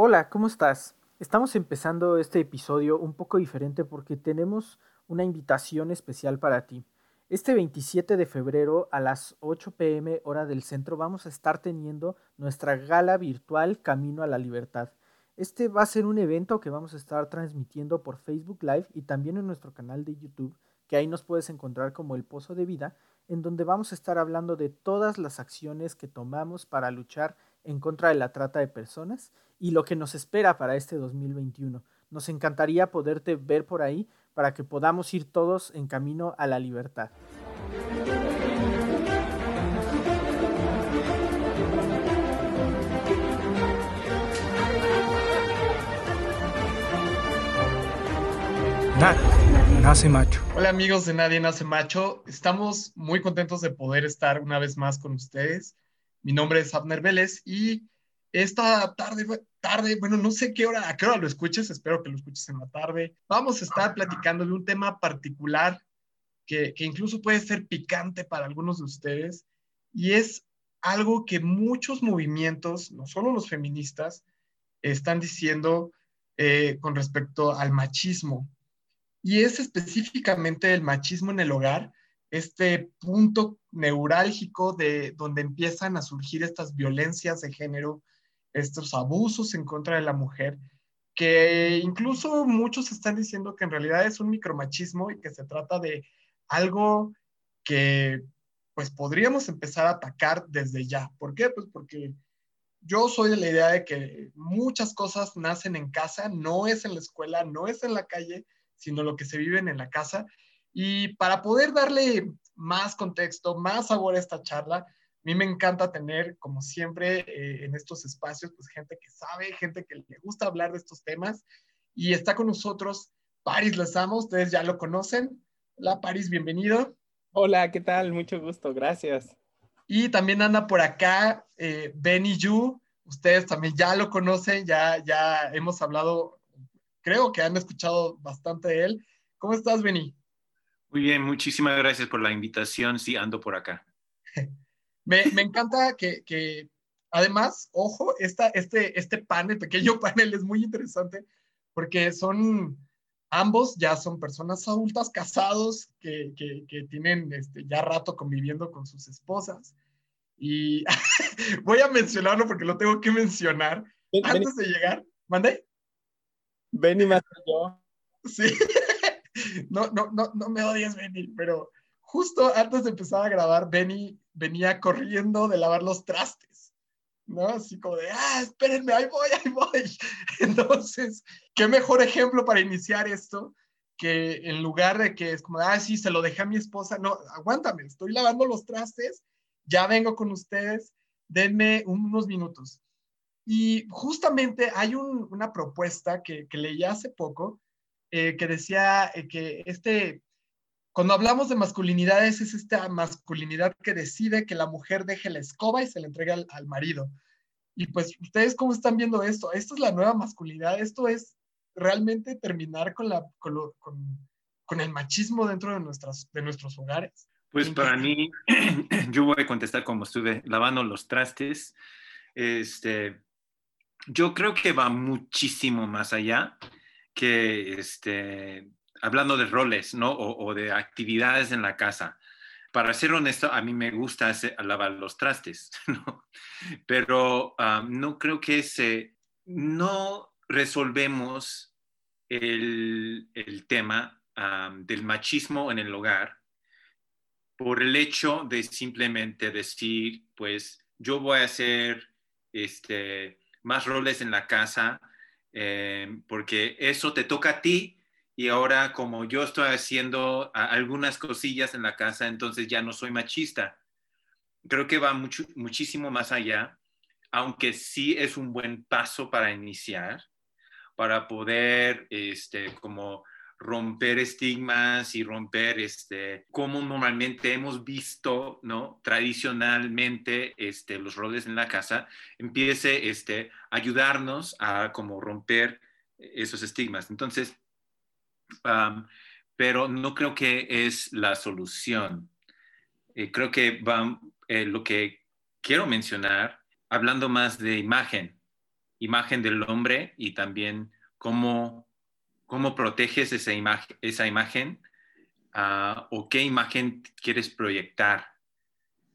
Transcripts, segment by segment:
Hola, ¿cómo estás? Estamos empezando este episodio un poco diferente porque tenemos una invitación especial para ti. Este 27 de febrero a las 8 pm hora del centro vamos a estar teniendo nuestra gala virtual Camino a la Libertad. Este va a ser un evento que vamos a estar transmitiendo por Facebook Live y también en nuestro canal de YouTube, que ahí nos puedes encontrar como El Pozo de Vida, en donde vamos a estar hablando de todas las acciones que tomamos para luchar en contra de la trata de personas y lo que nos espera para este 2021. Nos encantaría poderte ver por ahí para que podamos ir todos en camino a la libertad. Nadie nace macho. Hola amigos de Nadie nace macho. Estamos muy contentos de poder estar una vez más con ustedes. Mi nombre es Abner Vélez y esta tarde, tarde, bueno, no sé qué hora, a qué hora lo escuches, espero que lo escuches en la tarde. Vamos a estar platicando de un tema particular que, que incluso puede ser picante para algunos de ustedes y es algo que muchos movimientos, no solo los feministas, están diciendo eh, con respecto al machismo. Y es específicamente el machismo en el hogar, este punto neurálgico de donde empiezan a surgir estas violencias de género, estos abusos en contra de la mujer, que incluso muchos están diciendo que en realidad es un micromachismo y que se trata de algo que pues podríamos empezar a atacar desde ya. ¿Por qué? Pues porque yo soy de la idea de que muchas cosas nacen en casa, no es en la escuela, no es en la calle, sino lo que se vive en la casa. Y para poder darle más contexto, más sabor a esta charla, mí me encanta tener, como siempre, eh, en estos espacios, pues gente que sabe, gente que le gusta hablar de estos temas. Y está con nosotros Paris Lezama, ustedes ya lo conocen. Hola Paris, bienvenido. Hola, ¿qué tal? Mucho gusto, gracias. Y también anda por acá eh, Benny Yu, ustedes también ya lo conocen, ya, ya hemos hablado, creo que han escuchado bastante de él. ¿Cómo estás, Benny? Muy bien, muchísimas gracias por la invitación, sí, ando por acá. Me, encanta que, además, ojo, esta, este, este panel, pequeño panel, es muy interesante porque son, ambos ya son personas adultas, casados, que, tienen este, ya rato conviviendo con sus esposas. Y voy a mencionarlo porque lo tengo que mencionar. Antes de llegar, ¿mandé? Benny más yo. Sí. No, no, no, no me odies, Benny, pero justo antes de empezar a grabar, Benny venía corriendo de lavar los trastes, ¿no? Así como de, ah, espérenme, ahí voy, ahí voy. Entonces, qué mejor ejemplo para iniciar esto que en lugar de que es como, ah, sí, se lo dejé a mi esposa, no, aguántame, estoy lavando los trastes, ya vengo con ustedes, denme unos minutos. Y justamente hay una propuesta que, que, leí hace poco eh, que decía eh, que este cuando hablamos de masculinidades, es esta masculinidad que decide que la mujer deje la escoba y se le entregue al, marido. Y pues, ¿ustedes cómo están viendo esto? Esto es la nueva masculinidad, esto es realmente terminar con, la, con, el machismo dentro de, nuestras, de nuestros hogares. Pues para mí, yo voy a contestar como estuve lavando los trastes. Este, yo creo que va muchísimo más allá que este, hablando de roles, ¿no? O, de actividades en la casa. Para ser honesto, a mí me gusta lavar los trastes. Pero no creo que se, no resolvemos el, tema del machismo en el hogar por el hecho de simplemente decir, pues yo voy a hacer este, más roles en la casa eh, porque eso te toca a ti y ahora como yo estoy haciendo algunas cosillas en la casa, entonces ya no soy machista. Creo que va muchísimo más allá, aunque sí es un buen paso para iniciar, para poder, este, como romper estigmas y romper este como normalmente hemos visto no tradicionalmente este los roles en la casa empiece este ayudarnos a como romper esos estigmas entonces pero no creo que es la solución. Eh, creo que va, eh, lo que quiero mencionar, hablando más de imagen, imagen del hombre y también cómo, cómo proteges esa, imagen, esa imagen ah, o qué imagen quieres proyectar.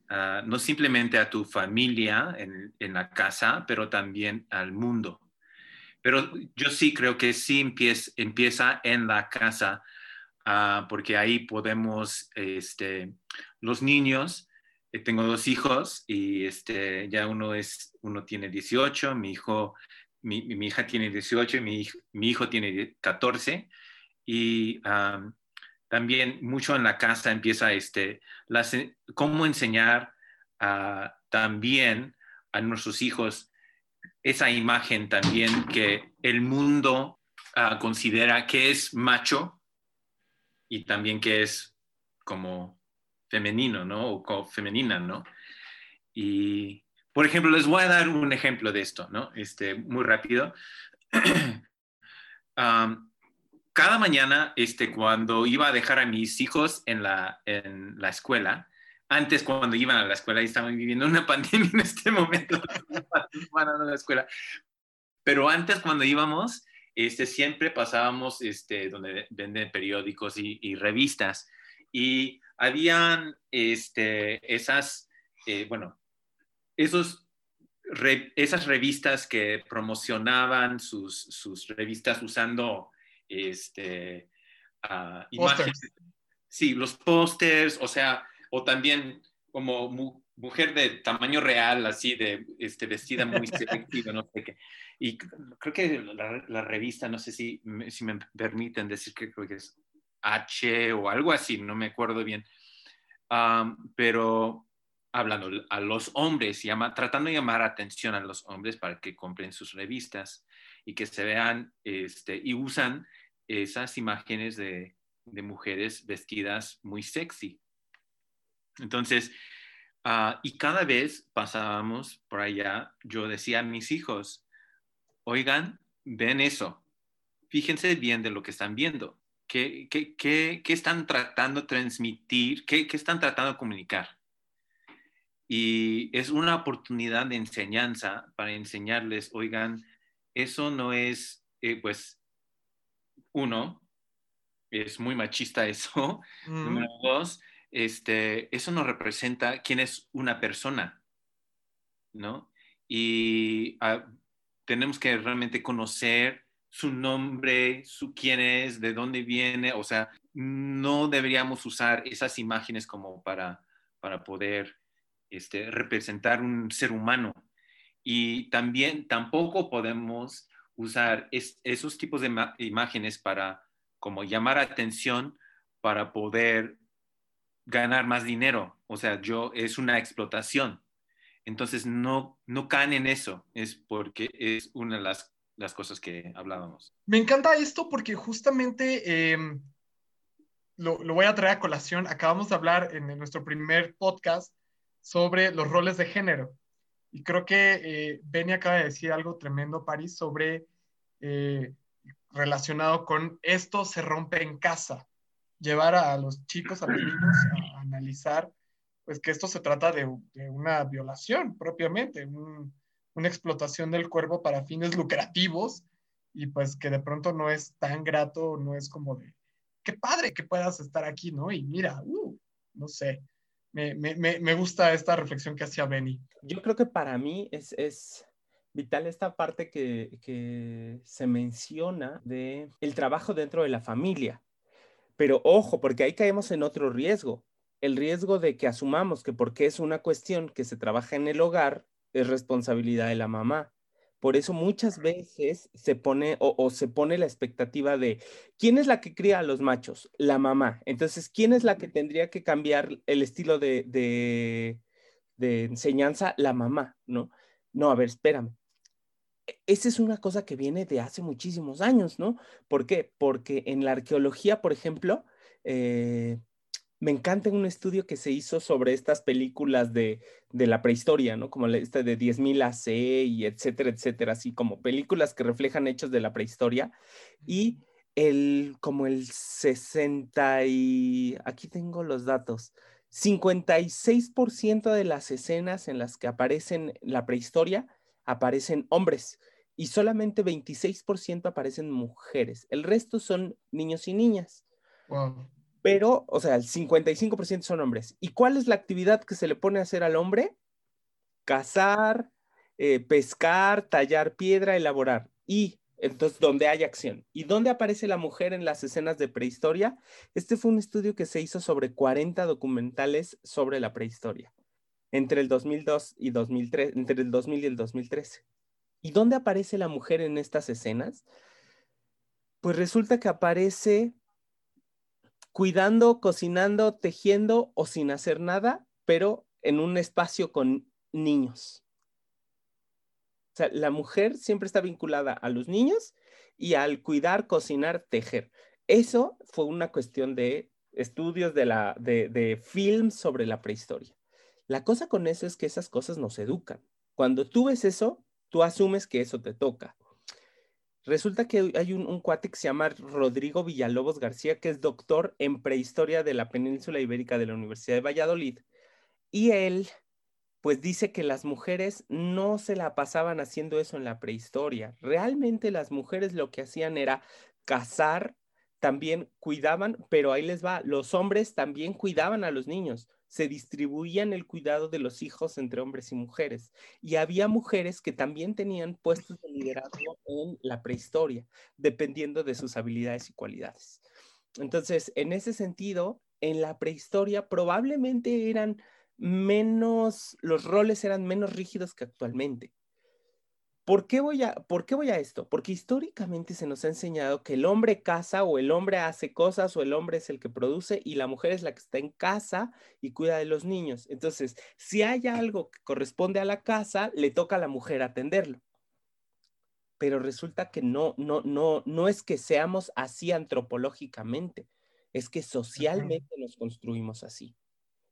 Ah, no simplemente a tu familia en, en, la casa, pero también al mundo. Pero yo sí creo que sí empieza, empieza en la casa, uh, porque ahí podemos, este, los niños, eh, tengo dos hijos y este, ya uno, es, uno tiene 18, mi, hijo, mi, hija tiene 18, mi, mi hijo tiene 14 y también mucho en la casa empieza este, las, cómo enseñar también a nuestros hijos esa imagen también que el mundo uh, considera que es macho y también que es como femenino, ¿no? O femenina, ¿no? Y, por ejemplo, les voy a dar un ejemplo de esto, ¿no? Este, muy rápido. um, cada mañana, este, cuando iba a dejar a mis hijos en la, en la escuela, antes cuando iban a la escuela y estaban viviendo una pandemia en este momento, van a la escuela, pero antes cuando íbamos, este, siempre pasábamos este, donde venden periódicos y, y revistas y habían este, esas, eh, bueno, esos, esas revistas que promocionaban sus, sus revistas usando este, uh, imágenes. Sí, los pósters, o sea, o también como mu mujer de tamaño real, así de este, vestida muy selectiva, no sé qué. Y creo que la, la, revista, no sé si, si me permiten decir que creo que es H o algo así, no me acuerdo bien. Um, pero hablando a los hombres, tratando de llamar atención a los hombres para que compren sus revistas y que se vean este, y usan esas imágenes de, mujeres vestidas muy sexy. Entonces, uh, y cada vez pasábamos por allá, yo decía a mis hijos, oigan, ven eso, fíjense bien de lo que están viendo. ¿Qué, qué, qué, qué están tratando de transmitir? ¿Qué, ¿Qué, están tratando de comunicar? Y es una oportunidad de enseñanza para enseñarles, oigan, eso no es, eh, pues, uno, es muy machista eso. Mm. Número dos, este, eso no representa quién es una persona, ¿no? Y ah, tenemos que realmente conocer su nombre, su quién es, de dónde viene, o sea, no deberíamos usar esas imágenes como para, para poder este, representar un ser humano. Y también tampoco podemos usar esos tipos de imágenes para como llamar atención para poder ganar más dinero. O sea, yo es una explotación. Entonces no, no caen en eso, es porque es una de las las cosas que hablábamos. Me encanta esto porque justamente em, lo, voy a traer a colación. Acabamos de hablar en, nuestro primer podcast sobre los roles de género. Y creo que eh, Benny acaba de decir algo tremendo, París, sobre eh, relacionado con esto se rompe en casa. Llevar a, los chicos, a los niños a, analizar, pues que esto se trata de, una violación propiamente, un, una explotación del cuerpo para fines lucrativos y pues que de pronto no es tan grato, no es como de, qué padre que puedas estar aquí, ¿no? Y mira, uh, no sé, me, me, me, gusta esta reflexión que hacía Benny. Yo creo que para mí es, es vital esta parte que, que se menciona de el trabajo dentro de la familia. Pero ojo, porque ahí caemos en otro riesgo, el riesgo de que asumamos que porque es una cuestión que se trabaja en el hogar, es responsabilidad de la mamá. Por eso muchas veces se pone o, se pone la expectativa de quién es la que cría a los machos, la mamá. Entonces, ¿quién es la que tendría que cambiar el estilo de, de, de enseñanza? La mamá, ¿no? No, a ver, espérame. E, esa es una cosa que viene de hace muchísimos años, ¿no? ¿Por qué? Porque en la arqueología, por ejemplo, eh, me encanta un estudio que se hizo sobre estas películas de, la prehistoria, ¿no? Como esta de 10.000 AC y etcétera, etcétera, así como películas que reflejan hechos de la prehistoria. Y el, como el 60 y, aquí tengo los datos, 56% de las escenas en las que aparecen la prehistoria aparecen hombres y solamente 26% aparecen mujeres. El resto son niños y niñas. Pero, o sea, el 55% son hombres. ¿Y cuál es la actividad que se le pone a hacer al hombre? Cazar, eh, pescar, tallar piedra, elaborar. Y entonces, donde hay acción. ¿Y dónde aparece la mujer en las escenas de prehistoria? Este fue un estudio que se hizo sobre 40 documentales sobre la prehistoria, entre el 2002 y 2003, entre el 2000 y el 2013. ¿Y dónde aparece la mujer en estas escenas? Pues resulta que aparece cuidando, cocinando, tejiendo o sin hacer nada, pero en un espacio con niños. O sea, la mujer siempre está vinculada a los niños y al cuidar, cocinar, tejer. Eso fue una cuestión de estudios de, la, de, de film sobre la prehistoria. La cosa con eso es que esas cosas nos educan. Cuando tú ves eso, tú asumes que eso te toca. Resulta que hay un, un, cuate que se llama Rodrigo Villalobos García, que es doctor en prehistoria de la península ibérica de la Universidad de Valladolid. Y él pues dice que las mujeres no se la pasaban haciendo eso en la prehistoria. Realmente las mujeres lo que hacían era cazar, también cuidaban, pero ahí les va, los hombres también cuidaban a los niños, se distribuían el cuidado de los hijos entre hombres y mujeres. Y había mujeres que también tenían puestos de liderazgo en la prehistoria, dependiendo de sus habilidades y cualidades. Entonces, en ese sentido, en la prehistoria probablemente eran menos, los roles eran menos rígidos que actualmente. ¿Por qué, voy a, ¿Por qué voy a esto? Porque históricamente se nos ha enseñado que el hombre casa o el hombre hace cosas o el hombre es el que produce y la mujer es la que está en casa y cuida de los niños. Entonces, si hay algo que corresponde a la casa, le toca a la mujer atenderlo. Pero resulta que no, no, no, no es que seamos así antropológicamente, es que socialmente nos construimos así.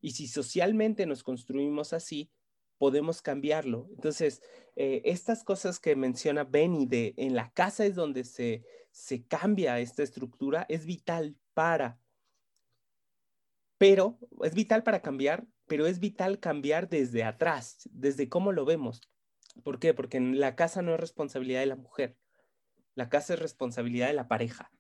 Y si socialmente nos construimos así, podemos cambiarlo. Entonces, eh, estas cosas que menciona Benny de en la casa es donde se, se cambia esta estructura, es vital para, pero es vital para cambiar, pero es vital cambiar desde atrás, desde cómo lo vemos. ¿Por qué? Porque en la casa no es responsabilidad de la mujer, la casa es responsabilidad de la pareja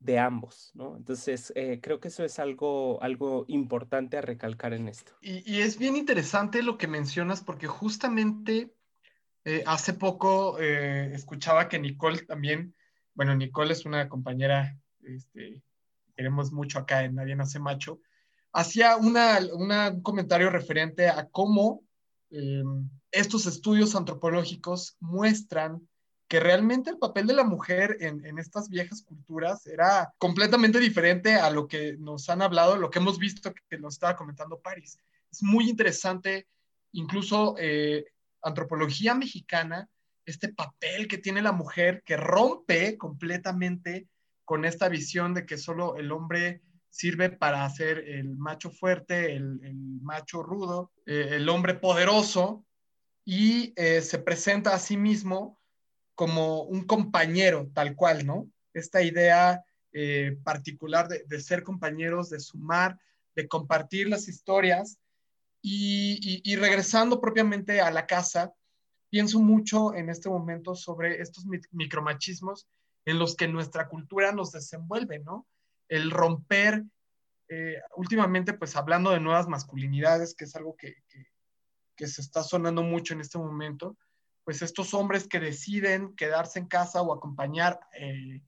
de ambos, ¿no? Entonces, eh, creo que eso es algo, algo importante a recalcar en esto. Y, es bien interesante lo que mencionas porque justamente eh, hace poco eh, escuchaba que Nicole también, bueno, Nicole es una compañera, este, queremos mucho acá en Nadie Nace Macho, hacía una, un comentario referente a cómo estos estudios antropológicos muestran que realmente el papel de la mujer en, estas viejas culturas era completamente diferente a lo que nos han hablado, lo que hemos visto que nos estaba comentando París. Es muy interesante, incluso eh, antropología mexicana, este papel que tiene la mujer que rompe completamente con esta visión de que solo el hombre sirve para ser el macho fuerte, el, macho rudo, eh, el hombre poderoso, y eh, se presenta a sí mismo como un compañero, tal cual, ¿no? Esta idea eh, particular de, ser compañeros, de sumar, de compartir las historias. Y, regresando propiamente a la casa, pienso mucho en este momento sobre estos micromachismos en los que nuestra cultura nos desenvuelve, ¿no? El romper, eh, últimamente, pues hablando de nuevas masculinidades, que es algo que, que se está sonando mucho en este momento, pues estos hombres que deciden quedarse en casa o acompañar eh,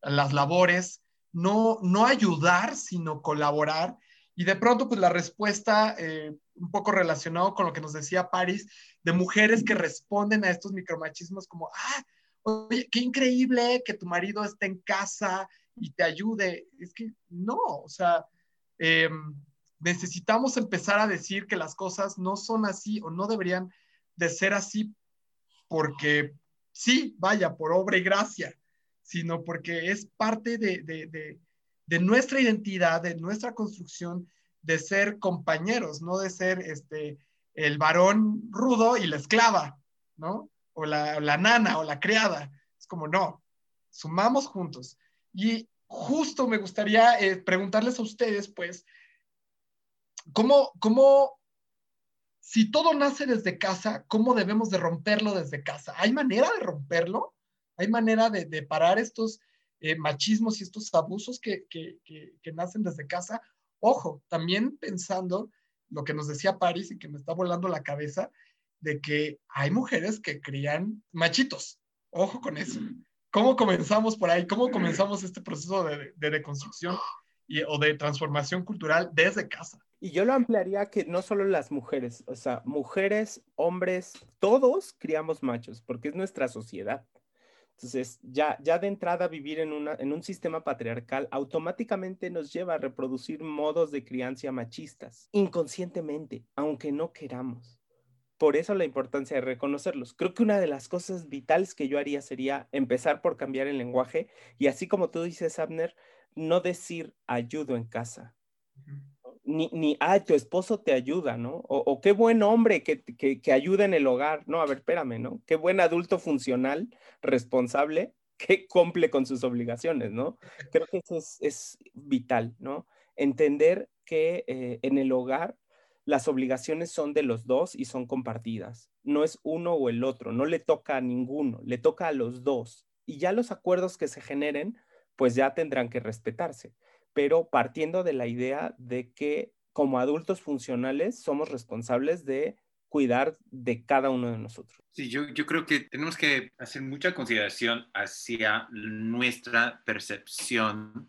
las labores, no, no ayudar, sino colaborar. Y de pronto, pues la respuesta, eh, un poco relacionado con lo que nos decía Paris, de mujeres que responden a estos micromachismos como, ah, oye, qué increíble que tu marido esté en casa y te ayude. Es que no, o sea, em, necesitamos empezar a decir que las cosas no son así o no deberían de ser así porque sí, vaya, por obra y gracia, sino porque es parte de, nuestra identidad, de nuestra construcción, de ser compañeros, no de ser este, el varón rudo y la esclava, ¿no? O la, nana o la criada. Es como, no, sumamos juntos. Y justo me gustaría eh, preguntarles a ustedes, pues, ¿cómo, cómo si todo nace desde casa, ¿cómo debemos de romperlo desde casa? ¿Hay manera de romperlo? ¿Hay manera de, parar estos eh, machismos y estos abusos que, que, nacen desde casa? Ojo, también pensando lo que nos decía Paris y que me está volando la cabeza, de que hay mujeres que crían machitos. Ojo con eso. ¿Cómo comenzamos por ahí? ¿Cómo comenzamos este proceso de, de deconstrucción o de transformación cultural desde casa? Y yo lo ampliaría que no solo las mujeres, o sea, mujeres, hombres, todos criamos machos, porque es nuestra sociedad. Entonces, ya, ya de entrada vivir en, una, en un sistema patriarcal automáticamente nos lleva a reproducir modos de crianza machistas, inconscientemente, aunque no queramos. Por eso la importancia de reconocerlos. Creo que una de las cosas vitales que yo haría sería empezar por cambiar el lenguaje y así como tú dices, Abner, no decir ayudo en casa, ni, ni, ah, tu esposo te ayuda, ¿no? O, qué buen hombre que, que, ayuda en el hogar. No, a ver, espérame, ¿no? Qué buen adulto funcional, responsable, que cumple con sus obligaciones, ¿no? Creo que eso es, vital, ¿no? Entender que eh, en el hogar las obligaciones son de los dos y son compartidas. No es uno o el otro, no le toca a ninguno, le toca a los dos. Y ya los acuerdos que se generen, pues ya tendrán que respetarse pero partiendo de la idea de que como adultos funcionales somos responsables de cuidar de cada uno de nosotros. Sí, yo, yo creo que tenemos que hacer mucha consideración hacia nuestra percepción.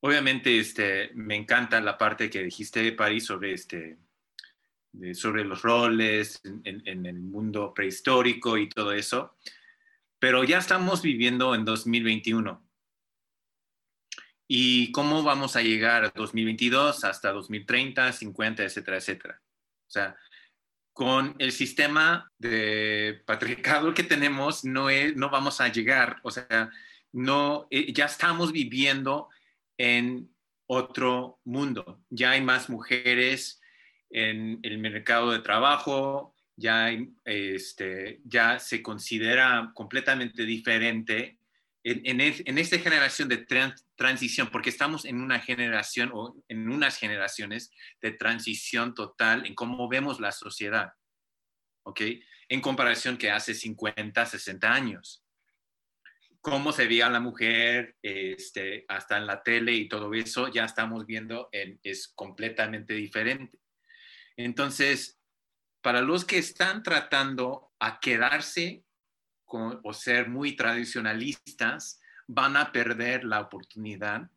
Obviamente, este, me encanta la parte que dijiste, París, sobre, este, sobre los roles en, el mundo prehistórico y todo eso, pero ya estamos viviendo en 2021 y cómo vamos a llegar a 2022 hasta 2030, 50, etcétera, etcétera. O sea, con el sistema de patriarcado que tenemos, no, no vamos a llegar, o sea, no, eh, ya estamos viviendo en otro mundo. Ya hay más mujeres en el mercado de trabajo, ya, este, ya se considera completamente diferente en, en, esta generación de transición, porque estamos en una generación o en unas generaciones de transición total en cómo vemos la sociedad, ¿ok? En comparación que hace 50, 60 años. Cómo se veía la mujer este, hasta en la tele y todo eso, ya estamos viendo, en, es completamente diferente. Entonces, para los que están tratando a quedarse o ser muy tradicionalistas, van a perder la oportunidad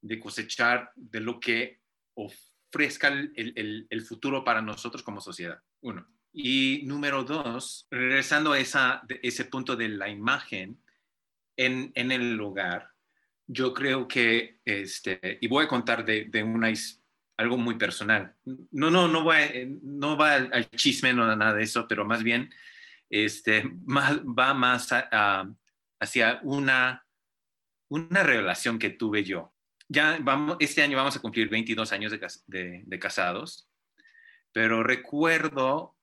de cosechar de lo que ofrezca el, futuro para nosotros como sociedad. Uno. Y número dos, regresando a esa, ese punto de la imagen en, el lugar, yo creo que, este, y voy a contar de, de una, algo muy personal. No, no, no, no va al, al chisme, no nada de eso, pero más bien este, va más hacia una, una relación que tuve yo. Ya vamos, este año vamos a cumplir 22 años de, casados, pero recuerdo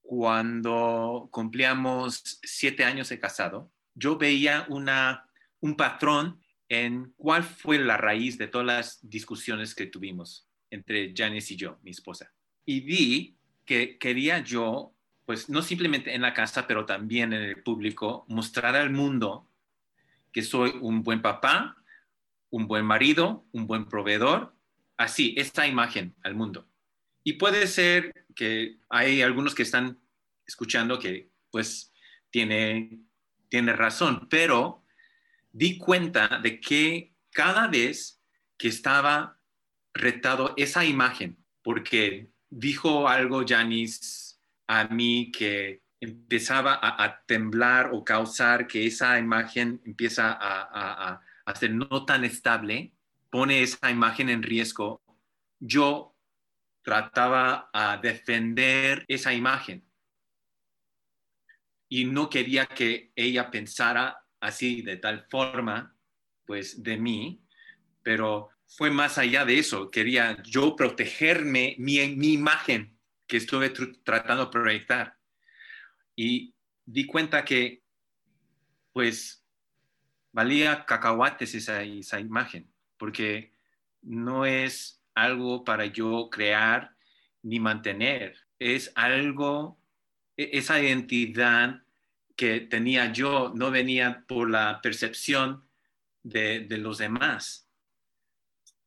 cuando cumplíamos siete años de casado, yo veía una, un patrón en cuál fue la raíz de todas las discusiones que tuvimos entre Janice y yo, mi esposa. Y vi que quería yo pues no simplemente en la casa, pero también en el público, mostrar al mundo que soy un buen papá, un buen marido, un buen proveedor, así, esta imagen al mundo. Y puede ser que hay algunos que están escuchando que pues tiene, tiene razón, pero di cuenta de que cada vez que estaba retado esa imagen, porque dijo algo Janice a mí que empezaba a, temblar o causar que esa imagen empieza a, a, ser no tan estable, pone esa imagen en riesgo, yo trataba a defender esa imagen. Y no quería que ella pensara así de tal forma, pues de mí, pero fue más allá de eso, quería yo protegerme mi, mi imagen que estuve tratando de proyectar. Y di cuenta que, pues, valía cacahuates esa, esa imagen, porque no es algo para yo crear ni mantener. es algo, e, esa identidad que tenía yo no venía por la percepción de, los demás,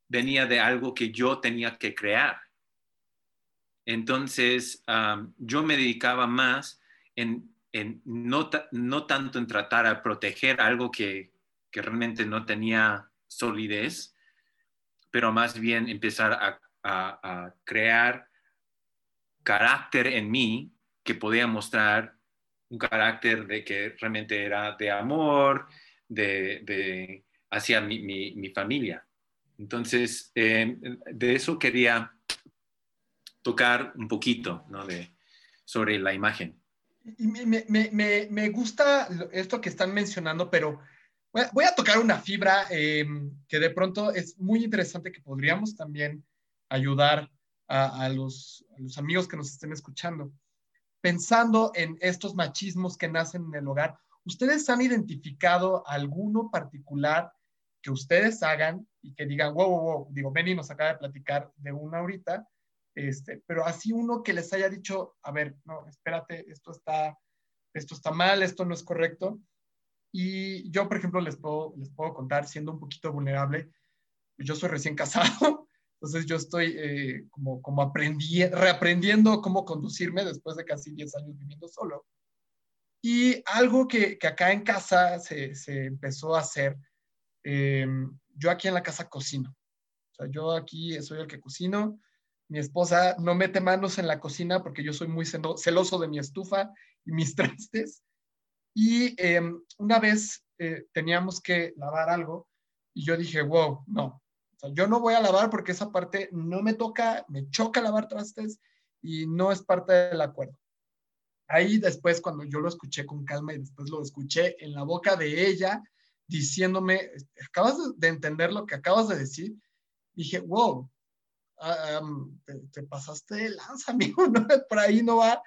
venía de algo que yo tenía que crear. Entonces, yo me dedicaba más en, no, no, tanto en tratar de proteger algo que, que realmente no tenía solidez, pero más bien empezar a, crear carácter en mí que podía mostrar un carácter de que realmente era de amor, de, hacia mi, familia. Entonces, eh, de eso quería tocar un poquito sobre la imagen. Me, me, gusta esto que están mencionando, pero Voy a tocar una fibra em, que de pronto es muy interesante que podríamos también ayudar a, los, amigos que nos estén escuchando. Pensando en estos machismos que nacen en el hogar, ¿ustedes han identificado alguno particular que ustedes hagan y que digan, wow, wow, wow, digo, Benny nos acaba de platicar de una ahorita, este, pero así uno que les haya dicho, a ver, no, espérate, esto está, esto está mal, esto no es correcto, y yo, por ejemplo, les puedo, les puedo contar, siendo un poquito vulnerable, yo soy recién casado, entonces yo estoy eh, como, como aprendí, reaprendiendo cómo conducirme después de casi 10 años viviendo solo. Y algo que, que acá en casa se, se empezó a hacer, eh, yo aquí en la casa cocino. O sea, yo aquí soy el que cocino. Mi esposa no mete manos en la cocina porque yo soy muy celoso de mi estufa y mis trastes. Y em, una vez eh, teníamos que lavar algo y yo dije, wow, no, yo no voy a lavar porque esa parte no me toca, me choca lavar trastes y no es parte del acuerdo. Ahí después, cuando yo lo escuché con calma y después lo escuché en la boca de ella diciéndome, acabas de entender lo que acabas de decir, dije, wow, ah, te, pasaste de lanza, amigo, por ahí no va,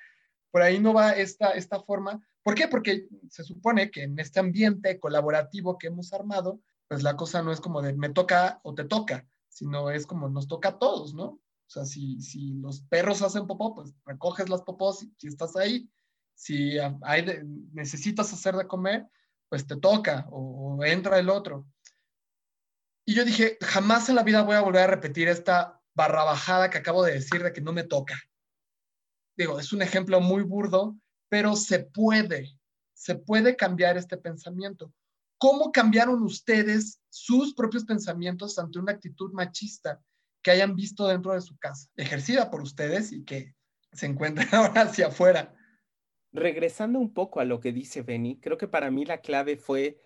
por ahí no va esta, esta forma, ¿Por qué? Porque se supone que en este ambiente colaborativo que hemos armado, pues la cosa no es como de me toca o te toca, sino es como nos toca a todos, ¿no? O sea, si, si los perros hacen popó, pues recoges las popós si, estás ahí. Si hay necesitas hacer de comer, pues te toca o, o entra el otro. Y yo dije, jamás en la vida voy a volver a repetir esta barra bajada que acabo de decir de que no me toca. Digo, es un ejemplo muy burdo, pero se puede, se puede cambiar este pensamiento. ¿Cómo cambiaron ustedes sus propios pensamientos ante una actitud machista que hayan visto dentro de su casa, ejercida por ustedes y que se encuentran ahora hacia afuera? Regresando un poco a lo que dice Benny, creo que para mí la clave fue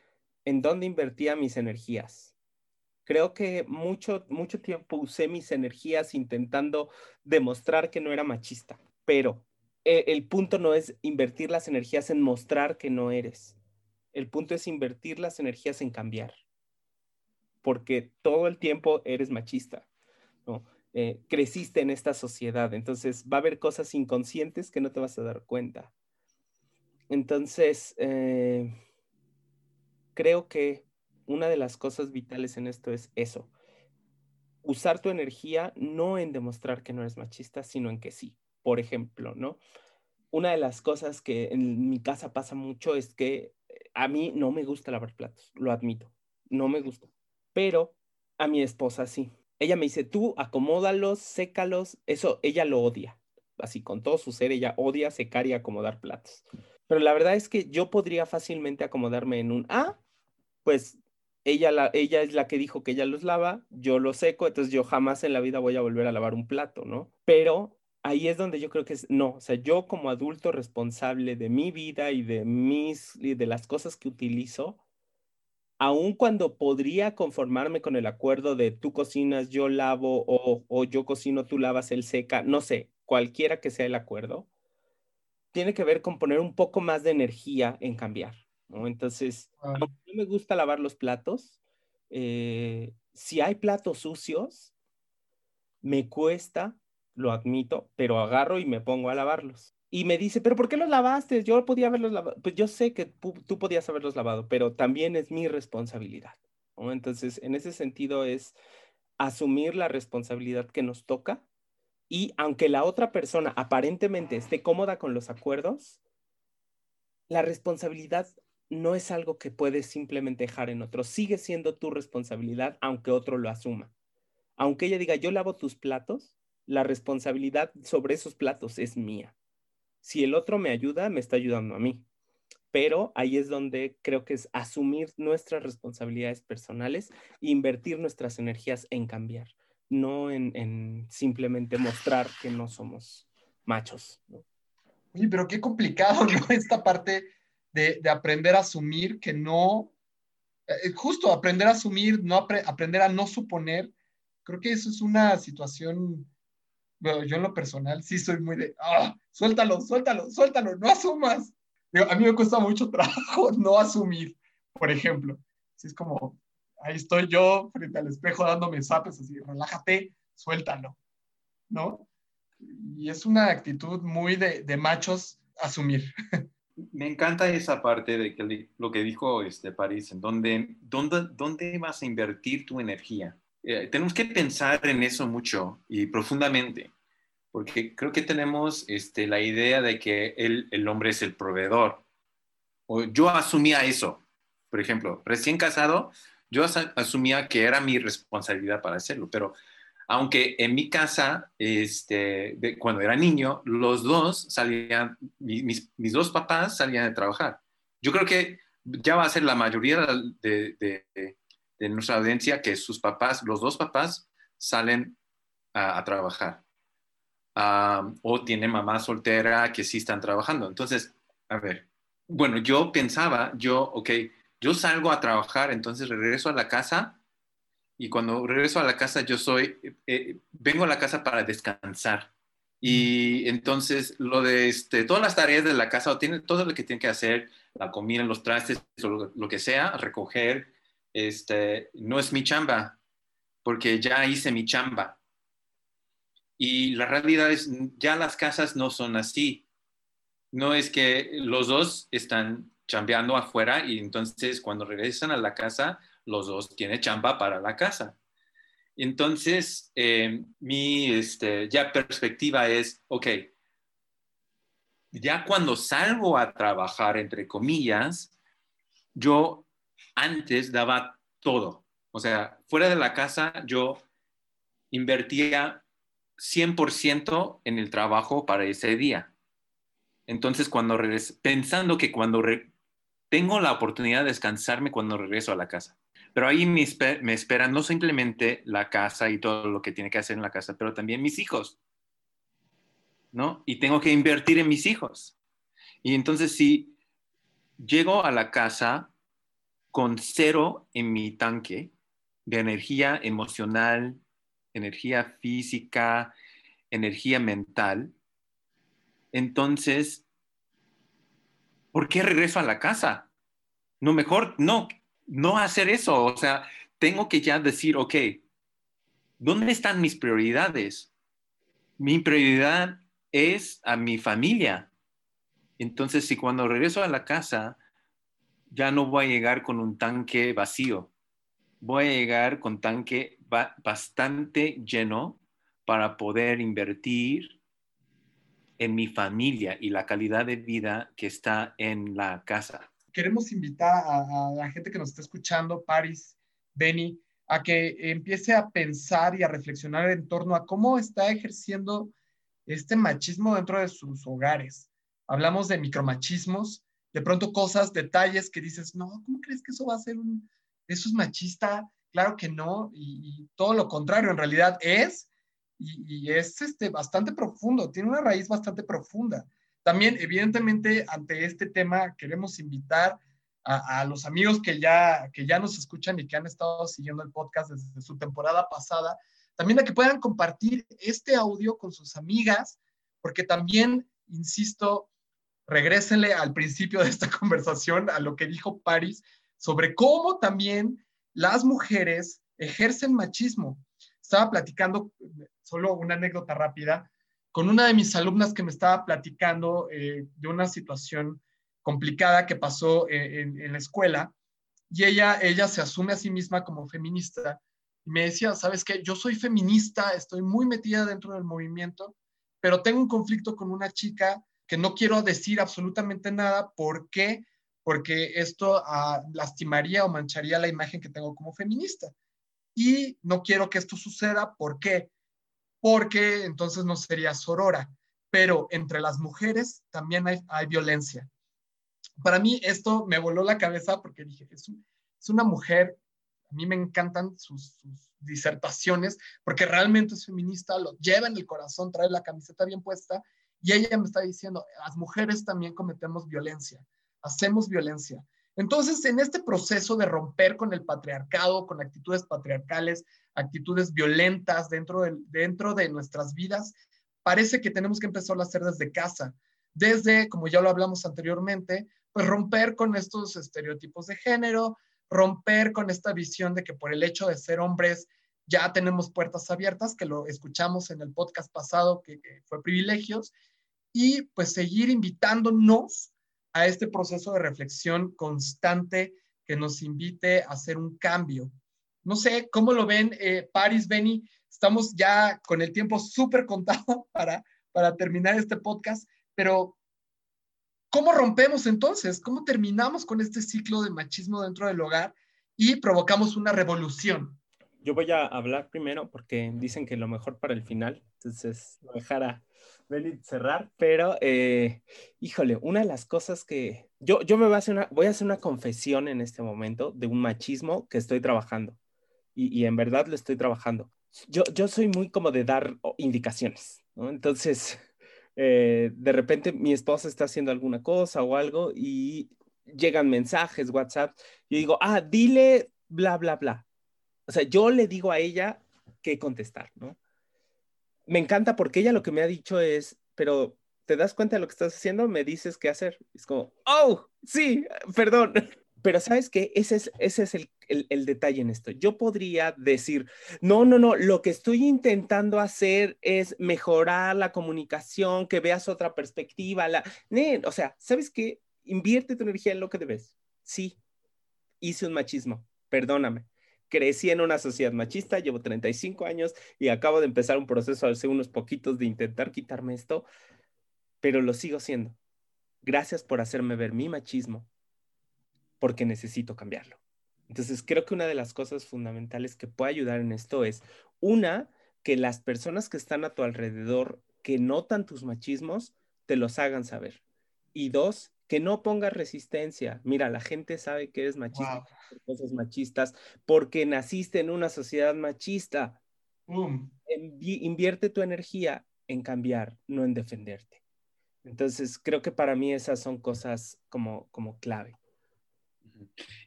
en dónde invertía mis energías. Creo que mucho, mucho tiempo usé mis energías intentando demostrar que no era machista, pero eh, el punto no es invertir las energías en mostrar que no eres. El punto es invertir las energías en cambiar. Porque todo el tiempo eres machista. ¿no? Eh, creciste en esta sociedad. Entonces va a haber cosas inconscientes que no te vas a dar cuenta. Entonces, eh, creo que una de las cosas vitales en esto es eso. Usar tu energía no en demostrar que no eres machista, sino en que sí por ejemplo, ¿no? Una de las cosas que en mi casa pasa mucho es que eh, a mí no me gusta lavar platos, lo admito, no me gusta, pero a mi esposa sí. Ella me dice, tú acomódalos, sécalos, eso ella lo odia, así con todo su ser, ella odia secar y acomodar platos. Pero la verdad es que yo podría fácilmente acomodarme en un, ah, pues ella, la, ella es la que dijo que ella los lava, yo los seco, entonces yo jamás en la vida voy a volver a lavar un plato, ¿no? Pero ahí es donde yo creo que es, no, o sea, yo como adulto responsable de mi vida y de mis, y de las cosas que utilizo, aun cuando podría conformarme con el acuerdo de tú cocinas, yo lavo, o, o yo cocino, tú lavas, él seca, no sé, cualquiera que sea el acuerdo, tiene que ver con poner un poco más de energía en cambiar, ¿no? Entonces, no me gusta lavar los platos, eh, si hay platos sucios, me cuesta lo admito, pero agarro y me pongo a lavarlos. Y me dice, pero ¿por qué los lavaste? Yo podía haberlos lavado. Pues yo sé que tú podías haberlos lavado, pero también es mi responsabilidad. Entonces, en ese sentido es asumir la responsabilidad que nos toca Y aunque la otra persona aparentemente esté cómoda con los acuerdos, la responsabilidad no es algo que puedes simplemente dejar en otro. Sigue siendo tu responsabilidad aunque otro lo asuma. Aunque ella diga, yo lavo tus platos, la responsabilidad sobre esos platos es mía. Si el otro me ayuda, me está ayudando a mí. Pero ahí es donde creo que es asumir nuestras responsabilidades personales e invertir nuestras energías en cambiar, no en, simplemente mostrar que no somos machos. ¿no? Pero qué complicado. Esta parte de, aprender a asumir que no, eh, justo aprender a asumir, no aprender a no suponer, creo que eso es una situación, bueno, yo en lo personal sí soy muy de, ah, suéltalo, suéltalo, suéltalo, no asumas. a mí me cuesta mucho trabajo no asumir, por ejemplo. Si es como, ahí estoy yo frente al espejo dándome zapes así, relájate, suéltalo, ¿no? Y es una actitud muy de, de machos asumir. me encanta esa parte de que, lo que dijo este París, en donde, dónde, dónde vas a invertir tu energía. Eh, tenemos que pensar en eso mucho y profundamente, porque creo que tenemos este, la idea de que el, el hombre es el proveedor. O yo asumía eso, por ejemplo, recién casado, yo asumía que era mi responsabilidad para hacerlo, pero aunque en mi casa, este, cuando era niño, los dos salían, mis, dos papás salían de trabajar. Yo creo que ya va a ser la mayoría de, nuestra audiencia que sus papás, los dos papás, salen a, trabajar. o tiene mamá soltera que sí están trabajando. Entonces, a ver, bueno, yo pensaba, yo, ok, yo salgo a trabajar, entonces regreso a la casa y cuando regreso a la casa yo soy, eh, vengo a la casa para descansar. Y entonces lo de este, todas las tareas de la casa, o tiene todo lo que tiene que hacer, la comida, los trastes, lo, lo, que sea, recoger, este, no es mi chamba, porque ya hice mi chamba. Y la realidad es, ya las casas no son así. No es que los dos están chambeando afuera y entonces cuando regresan a la casa, los dos tienen chamba para la casa. Entonces, eh, mi este, ya perspectiva es, ok, ya cuando salgo a trabajar, entre comillas, yo antes daba todo. O sea, fuera de la casa yo invertía 100% en el trabajo para ese día. Entonces, cuando pensando que cuando tengo la oportunidad de descansarme cuando regreso a la casa. Pero ahí me, me espera no simplemente la casa y todo lo que tiene que hacer en la casa, pero también mis hijos. ¿No? Y tengo que invertir en mis hijos. Y entonces si llego a la casa con cero en mi tanque de energía emocional, energía física, energía mental, entonces, ¿por qué regreso a la casa? No, mejor no, no hacer eso. O sea, tengo que ya decir, ok, ¿dónde están mis prioridades? Mi prioridad es a mi familia. Entonces, si cuando regreso a la casa, ya no voy a llegar con un tanque vacío, voy a llegar con tanque bastante lleno para poder invertir en mi familia y la calidad de vida que está en la casa queremos invitar a, la gente que nos está escuchando, Paris, Benny, a que empiece a pensar y a reflexionar en torno a cómo está ejerciendo este machismo dentro de sus hogares. Hablamos de micromachismos, de pronto cosas, detalles que dices, no, ¿cómo crees que eso va a ser un, eso es machista? Claro que no, y, todo lo contrario, en realidad es, y, y, es este, bastante profundo, tiene una raíz bastante profunda. También, evidentemente, ante este tema, queremos invitar a, los amigos que ya, que ya nos escuchan y que han estado siguiendo el podcast desde su temporada pasada, también a que puedan compartir este audio con sus amigas, porque también, insisto, regrésenle al principio de esta conversación a lo que dijo Paris sobre cómo también las mujeres ejercen machismo. Estaba platicando, solo una anécdota rápida, con una de mis alumnas que me estaba platicando eh, de una situación complicada que pasó en, la escuela y ella, ella se asume a sí misma como feminista y me decía, ¿sabes qué? Yo soy feminista, estoy muy metida dentro del movimiento, pero tengo un conflicto con una chica que no quiero decir absolutamente nada. ¿Por qué? Porque esto ah, lastimaría o mancharía la imagen que tengo como feminista. Y no quiero que esto suceda. ¿Por qué? Porque entonces no sería sorora. Pero entre las mujeres también hay, violencia. Para mí esto me voló la cabeza porque dije, es, una mujer, a mí me encantan sus disertaciones, porque realmente es feminista, lo lleva en el corazón, trae la camiseta bien puesta, y ella me está diciendo, las mujeres también cometemos violencia, hacemos violencia. Entonces, en este proceso de romper con el patriarcado, con actitudes patriarcales, actitudes violentas dentro de, dentro de nuestras vidas, parece que tenemos que empezar a hacer desde casa, desde, como ya lo hablamos anteriormente, pues romper con estos estereotipos de género, romper con esta visión de que por el hecho de ser hombres ya tenemos puertas abiertas, que lo escuchamos en el podcast pasado, que, fue privilegios, y pues seguir invitándonos a este proceso de reflexión constante que nos invite a hacer un cambio. No sé cómo lo ven, eh, Paris, Benny, estamos ya con el tiempo súper contado para, para terminar este podcast, pero ¿Cómo rompemos entonces? ¿Cómo terminamos con este ciclo de machismo dentro del hogar y provocamos una revolución? Yo voy a hablar primero porque dicen que lo mejor para el final, entonces voy a dejar a Beli cerrar, pero eh, híjole, una de las cosas que yo, yo me voy a, hacer una, voy a hacer una confesión en este momento de un machismo que estoy trabajando y, y en verdad lo estoy trabajando. Yo, yo soy muy como de dar indicaciones, ¿no? Entonces, eh, de repente mi esposa está haciendo alguna cosa o algo y llegan mensajes, WhatsApp, y digo, ah, dile bla, bla, bla. O sea, yo le digo a ella qué contestar, ¿no? Me encanta porque ella lo que me ha dicho es, pero ¿te das cuenta de lo que estás haciendo? Me dices qué hacer. Es como, oh, sí, perdón. Pero sabes qué, ese es, ese es el, el, detalle en esto. Yo podría decir, no, no, no, lo que estoy intentando hacer es mejorar la comunicación, que veas otra perspectiva. La... o sea, ¿sabes qué? Invierte tu energía en lo que debes. Sí, hice un machismo, perdóname. Crecí en una sociedad machista, llevo 35 años y acabo de empezar un proceso hace unos poquitos de intentar quitarme esto, pero lo sigo siendo. Gracias por hacerme ver mi machismo, porque necesito cambiarlo. Entonces, creo que una de las cosas fundamentales que puede ayudar en esto es, una, que las personas que están a tu alrededor, que notan tus machismos, te los hagan saber. Y dos, que no pongas resistencia. Mira, la gente sabe que eres machista por cosas machistas porque naciste en una sociedad machista. Invierte tu energía en cambiar, no en defenderte. Entonces, creo que para mí esas son cosas como, como clave.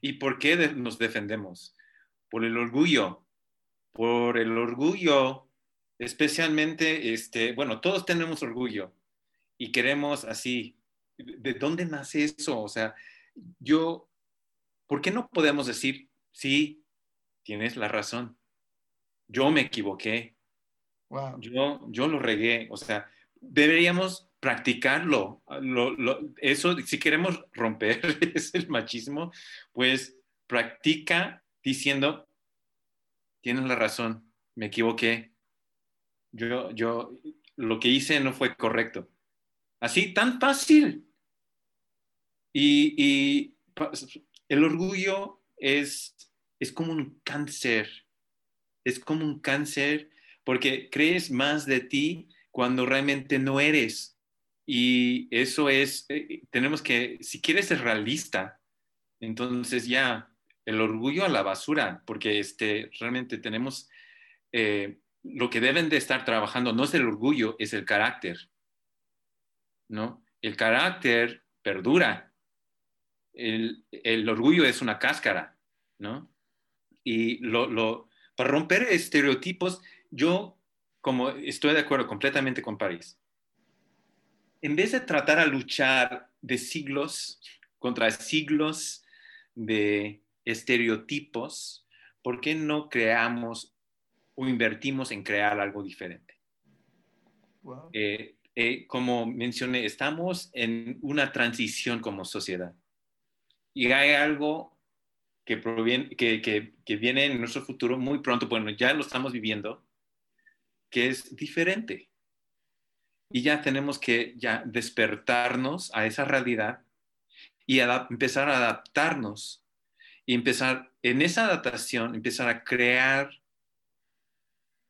¿Y por qué nos defendemos? Por el orgullo. Por el orgullo, especialmente, este, bueno, todos tenemos orgullo y queremos así. ¿De dónde nace eso? O sea, yo, ¿por qué no podemos decir, sí, tienes la razón? Yo me equivoqué. Yo, yo lo regué. O sea, deberíamos practicarlo. eso, si queremos romper ese machismo, pues practica diciendo, tienes la razón, me equivoqué. Yo, yo, lo que hice no fue correcto. Así, tan fácil. Y, el orgullo es, es como un cáncer. Es como un cáncer porque crees más de ti cuando realmente no eres. Y eso es, eh, tenemos que, si quieres ser realista, entonces ya el orgullo a la basura, porque este, realmente tenemos, eh, lo que deben de estar trabajando no es el orgullo, es el carácter, ¿no? El carácter perdura, el, el orgullo es una cáscara, ¿no? Y lo, lo, para romper estereotipos, yo como estoy de acuerdo completamente con París, en vez de tratar a luchar de siglos contra siglos de estereotipos, ¿por qué no creamos o invertimos en crear algo diferente? Eh, eh, como mencioné, estamos en una transición como sociedad y hay algo que, proviene, que, que, viene en nuestro futuro muy pronto, bueno, ya lo estamos viviendo, que es diferente. Y ya tenemos que ya despertarnos a esa realidad y empezar a adaptarnos y empezar en esa adaptación, empezar a crear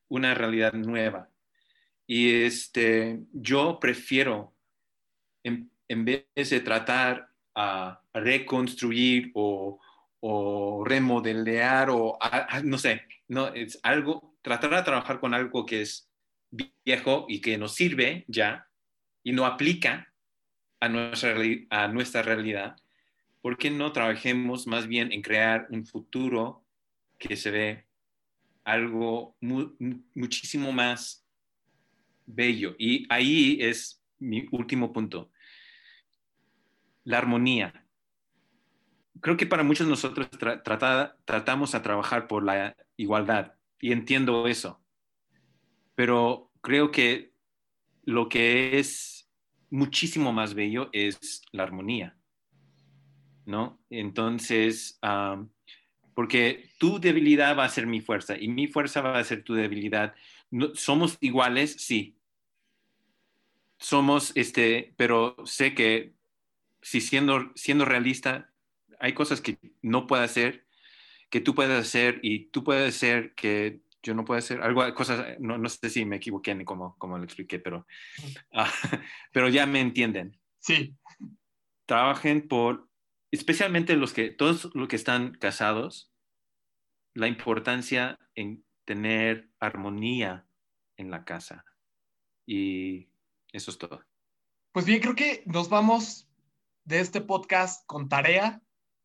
una realidad nueva. Y este, yo prefiero, en, en vez de tratar a reconstruir o, o o no sé, no es algo tratar de trabajar con algo que es viejo y que nos sirve ya y no aplica a nuestra, a nuestra realidad, ¿por qué no trabajemos más bien en crear un futuro que se ve algo muchísimo más bello? Y ahí es mi último punto, la armonía creo que para muchos nosotros tratamos a trabajar por la igualdad y entiendo eso, pero creo que lo que es muchísimo más bello es la armonía, ¿no? Entonces, porque tu debilidad va a ser mi fuerza y mi fuerza va a ser tu debilidad. ¿Somos iguales? Sí. Somos, este, pero sé que si siendo, siendo realista, hay cosas que no puedo hacer, que tú puedes hacer y tú puedes hacer que yo no puedo hacer. Algo, cosas, no, no sé si me equivoqué ni cómo, cómo lo expliqué, pero, ah, pero ya me entienden. Sí. Trabajen por, especialmente los que, todos los que están casados, la importancia en tener armonía en la casa. Y eso es todo. Pues bien, creo que nos vamos de este podcast con tarea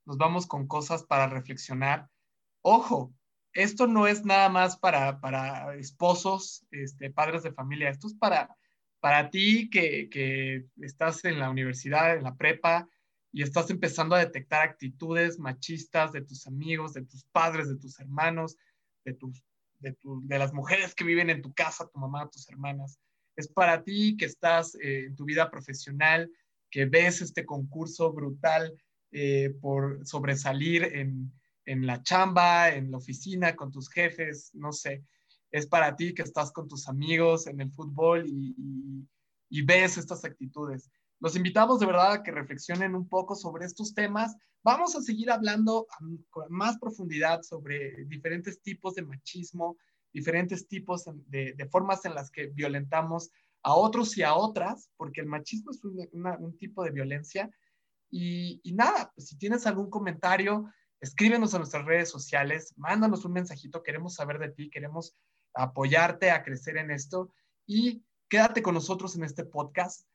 nos vamos con cosas para reflexionar. Ojo, esto no es nada más para, para esposos, este, padres de familia, esto es para, para ti que, que estás en la universidad, en la prepa, y estás empezando a detectar actitudes machistas de tus amigos, de tus padres, de tus hermanos, de, tus, de, las mujeres que viven en tu casa, tu mamá, tus hermanas. Es para ti que estás eh, en tu vida profesional, que ves este concurso brutal eh, por sobresalir en, la chamba, en la oficina, con tus jefes, no sé. Es para ti que estás con tus amigos en el fútbol y, ves estas actitudes. Los invitamos de verdad a que reflexionen un poco sobre estos temas. Vamos a seguir hablando con más profundidad sobre diferentes tipos de machismo, diferentes tipos de, formas en las que violentamos a otros y a otras, porque el machismo es un tipo de violencia. Y, nada, pues si tienes algún comentario, escríbenos a nuestras redes sociales, mándanos un mensajito, queremos saber de ti, queremos apoyarte a crecer en esto. Y quédate con nosotros en este podcast,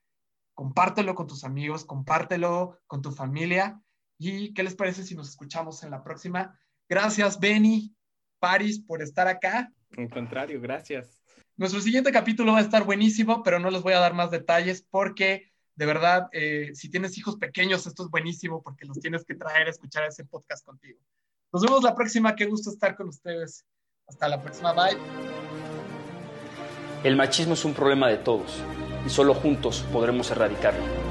compártelo con tus amigos, compártelo con tu familia y qué les parece si nos escuchamos en la próxima. Gracias, Benny, Paris, por estar acá. En contrario, gracias. Nuestro siguiente capítulo va a estar buenísimo, pero no les voy a dar más detalles porque de verdad, eh, si tienes hijos pequeños, esto es buenísimo porque los tienes que traer a escuchar ese podcast contigo. Nos vemos la próxima, qué gusto estar con ustedes. Hasta la próxima, bye. El machismo es un problema de todos y solo juntos podremos erradicarlo.